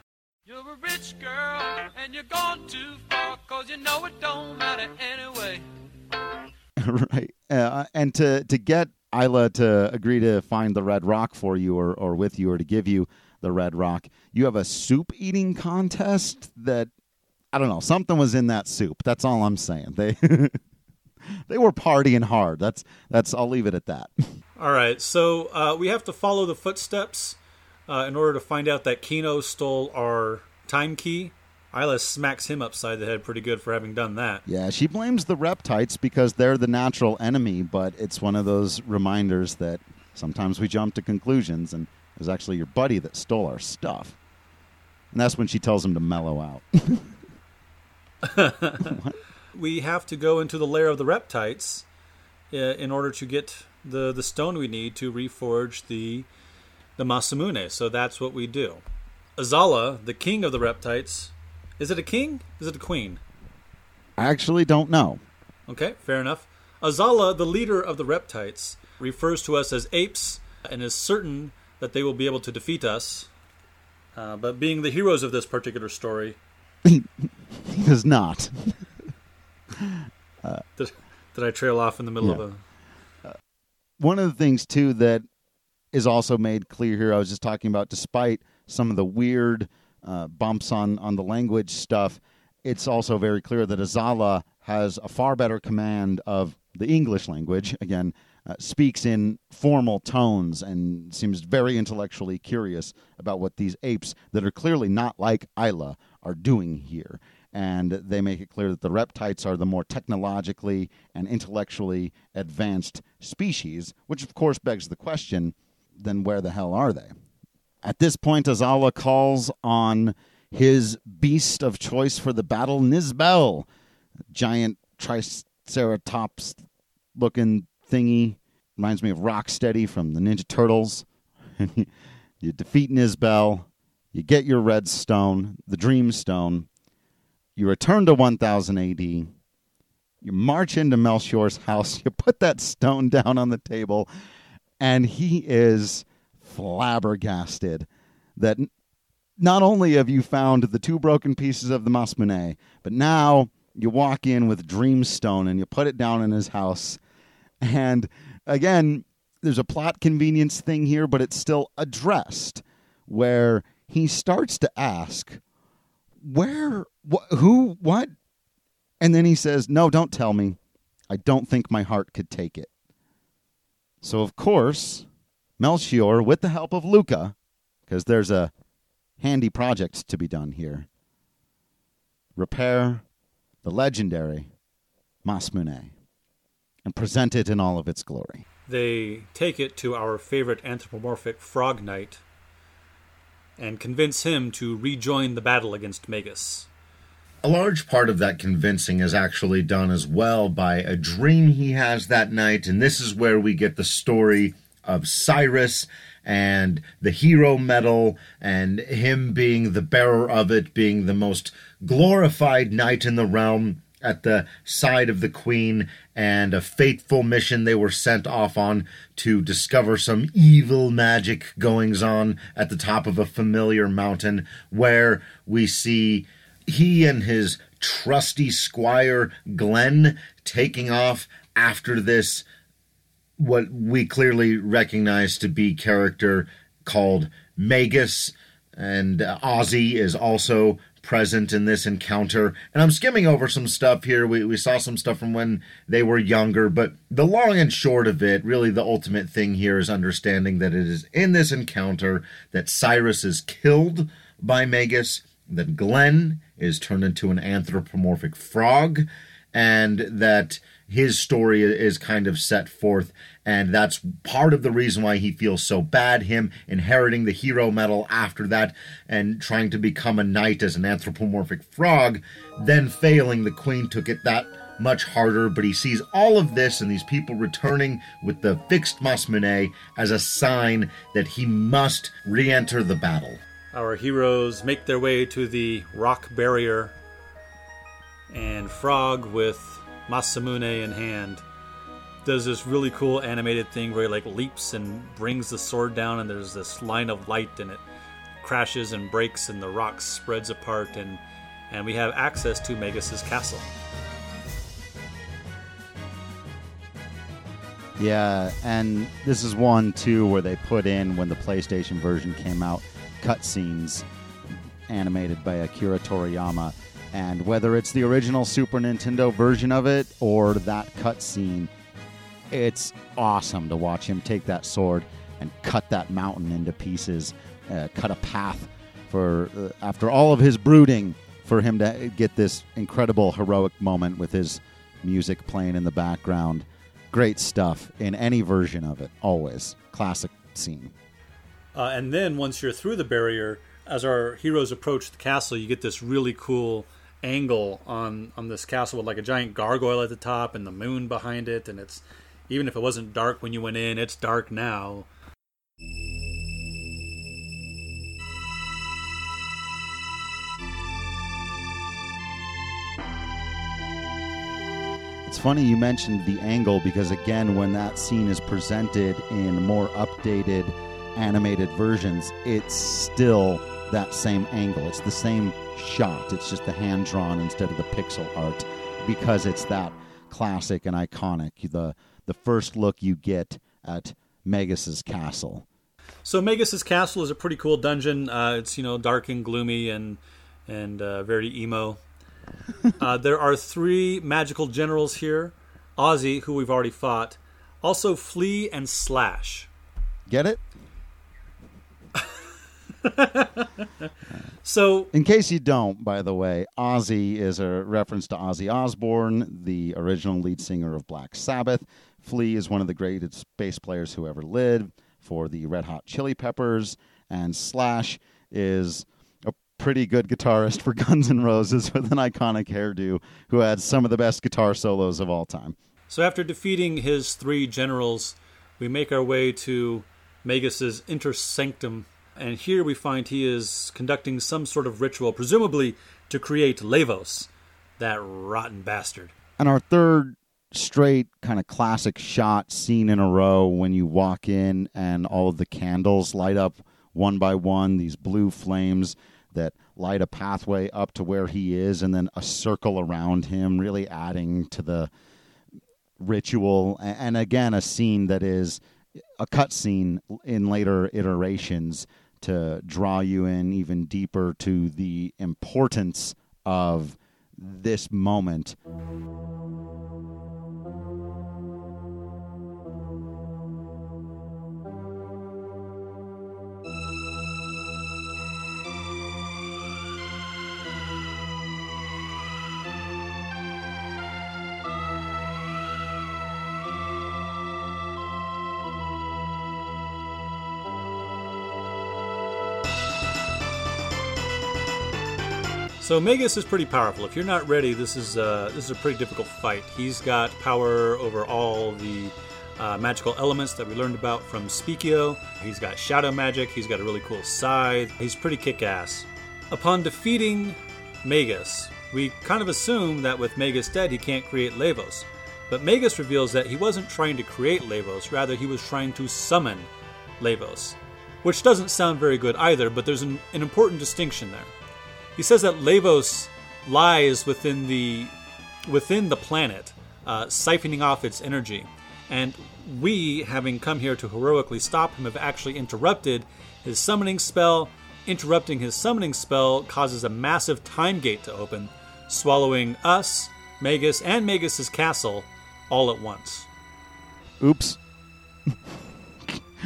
You're a rich girl and you're gone too far cause you know it don't matter anyway. right. Uh, and to to get Ayla to agree to find the red rock for you or or with you or to give you the red rock, you have a soup eating contest that I don't know, something was in that soup. That's all I'm saying. They they were partying hard. That's that's I'll leave it at that. All right, so uh, we have to follow the footsteps uh, in order to find out that Kino stole our time key. Ayla smacks him upside the head pretty good for having done that. Yeah, she blames the reptites because they're the natural enemy, but it's one of those reminders that sometimes we jump to conclusions and it was actually your buddy that stole our stuff. And that's when she tells him to mellow out. We have to go into the lair of the reptites uh, in order to get the, the stone we need to reforge the the Masamune. So that's what we do. Azala, the king of the reptites, is it a king? Is it a queen? I actually don't know. Okay, fair enough. Azala, the leader of the reptites, refers to us as apes and is certain that they will be able to defeat us. Uh, but being the heroes of this particular story, He does not. did, did I trail off in the middle Yeah. of a. One of the things too that is also made clear here, I was just talking about, despite some of the weird uh, bumps on on the language stuff, it's also very clear that Azala has a far better command of the English language. Again, uh, speaks in formal tones and seems very intellectually curious about what these apes that are clearly not like Ayla are doing here. And they make it clear that the reptites are the more technologically and intellectually advanced species, which of course begs the question then where the hell are they? At this point, Azala calls on his beast of choice for the battle, Nizbel, giant triceratops looking thingy. Reminds me of Rocksteady from the Ninja Turtles. you defeat Nizbel, you get your red stone, the Dream Stone, you return to 1000 AD, you march into Melchior's house, you put that stone down on the table, and he is flabbergasted that not only have you found the two broken pieces of the Masamune, but now you walk in with Dreamstone and you put it down in his house. And again, there's a plot convenience thing here, but it's still addressed where he starts to ask, Where, wh- who, what? And then he says, No, don't tell me. I don't think my heart could take it. So, of course, Melchior, with the help of Lucca, because there's a handy project to be done here, repair the legendary Masamune and present it in all of its glory. They take it to our favorite anthropomorphic Frog Knight and convince him to rejoin the battle against Magus. A large part of that convincing is actually done as well by a dream he has that night, and this is where we get the story of Cyrus and the hero medal and him being the bearer of it, being the most glorified knight in the realm at the side of the queen and a fateful mission they were sent off on to discover some evil magic goings on at the top of a familiar mountain where we see he and his trusty squire Glenn taking off after this what we clearly recognize to be character called Magus and uh, Ozzie is also present in this encounter. And I'm skimming over some stuff here. We, we saw some stuff from when they were younger, but the long and short of it, really the ultimate thing here is understanding that it is in this encounter that Cyrus is killed by Magus, that Glenn is turned into an anthropomorphic frog, and that his story is kind of set forth and that's part of the reason why he feels so bad him inheriting the hero medal after that and trying to become a knight as an anthropomorphic frog then failing the queen took it that much harder but he sees all of this and these people returning with the fixed masamune as a sign that he must re-enter the battle Our heroes make their way to the rock barrier, and Frog, with Masamune in hand, does this really cool animated thing where he like leaps and brings the sword down, and there's this line of light, and it crashes and breaks, and the rock spreads apart, and and we have access to Magus's castle. Yeah, and this is one too where they put in when the PlayStation version came out cutscenes animated by Akira Toriyama. And whether it's the original Super Nintendo version of it or that cutscene, it's awesome to watch him take that sword and cut that mountain into pieces, uh, cut a path for uh, after all of his brooding for him to get this incredible heroic moment with his music playing in the background. Great stuff in any version of it, always classic scene. Uh, and then once you're through the barrier, as our heroes approach the castle, you get this really cool angle on on this castle with like a giant gargoyle at the top and the moon behind it, and it's even if it wasn't dark when you went in, it's dark now. It's funny you mentioned the angle because, again, when that scene is presented in more updated animated versions, it's still that same angle. It's the same shot. It's just the hand drawn instead of the pixel art because it's that classic and iconic. The the first look you get at Magus's castle. So Magus's castle is a pretty cool dungeon. Uh, it's you know dark and gloomy and and uh, very emo. uh, there are three magical generals here: Ozzie, who we've already fought, also Flea and Slash. Get it? So In case you don't, by the way, Ozzie is a reference to Ozzy Osbourne, the original lead singer of Black Sabbath. Flea is one of the greatest bass players who ever lived for the Red Hot Chili Peppers, and Slash is a pretty good guitarist for Guns N' Roses with an iconic hairdo who had some of the best guitar solos of all time. So after defeating his three generals, we make our way to Magus's inter sanctum, and here we find he is conducting some sort of ritual, presumably to create Lavos, that rotten bastard. And our third straight kind of classic shot scene in a row when you walk in and all of the candles light up one by one, these blue flames that light a pathway up to where he is and then a circle around him, really adding to the ritual. And again, a scene that is a cut scene in later iterations to draw you in even deeper to the importance of this moment So Magus is pretty powerful. If you're not ready, this is uh, this is a pretty difficult fight. He's got power over all the uh, magical elements that we learned about from Spekkio. He's got shadow magic. He's got a really cool scythe. He's pretty kick-ass. Upon defeating Magus, we kind of assume that with Magus dead, he can't create Lavos. But Magus reveals that he wasn't trying to create Lavos, rather he was trying to summon Lavos, which doesn't sound very good either. But there's an, an important distinction there. He says that Lavos lies within the within the planet, uh, siphoning off its energy. And we, having come here to heroically stop him, have actually interrupted his summoning spell. Interrupting his summoning spell causes a massive time gate to open, swallowing us, Magus, and Magus's castle all at once. Oops.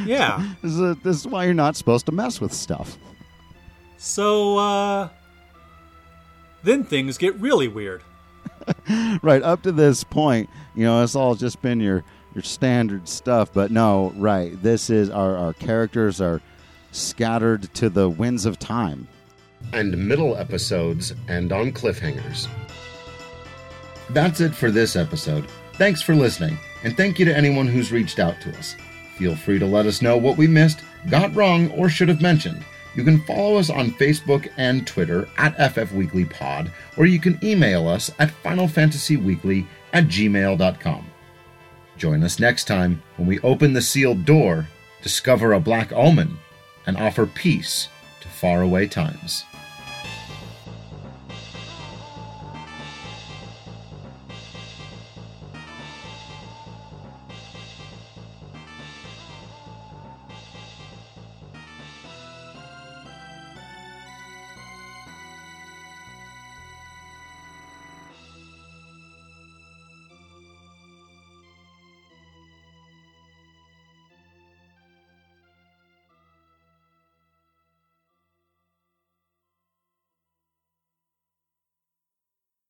Yeah. This is, a, this is why you're not supposed to mess with stuff. So, uh. Then things get really weird. Right up to this point, you know, it's all just been your your standard stuff. But no, right. This is our our characters are scattered to the winds of time. and middle episodes end on cliffhangers. That's it for this episode. Thanks for listening, and thank you to anyone who's reached out to us. Feel free to let us know what we missed, got wrong, or should have mentioned. You can follow us on Facebook and Twitter at FFWeeklyPod, or you can email us at FinalFantasyWeekly at gmail.com. Join us next time when we open the sealed door, discover a black omen, and offer peace to faraway times.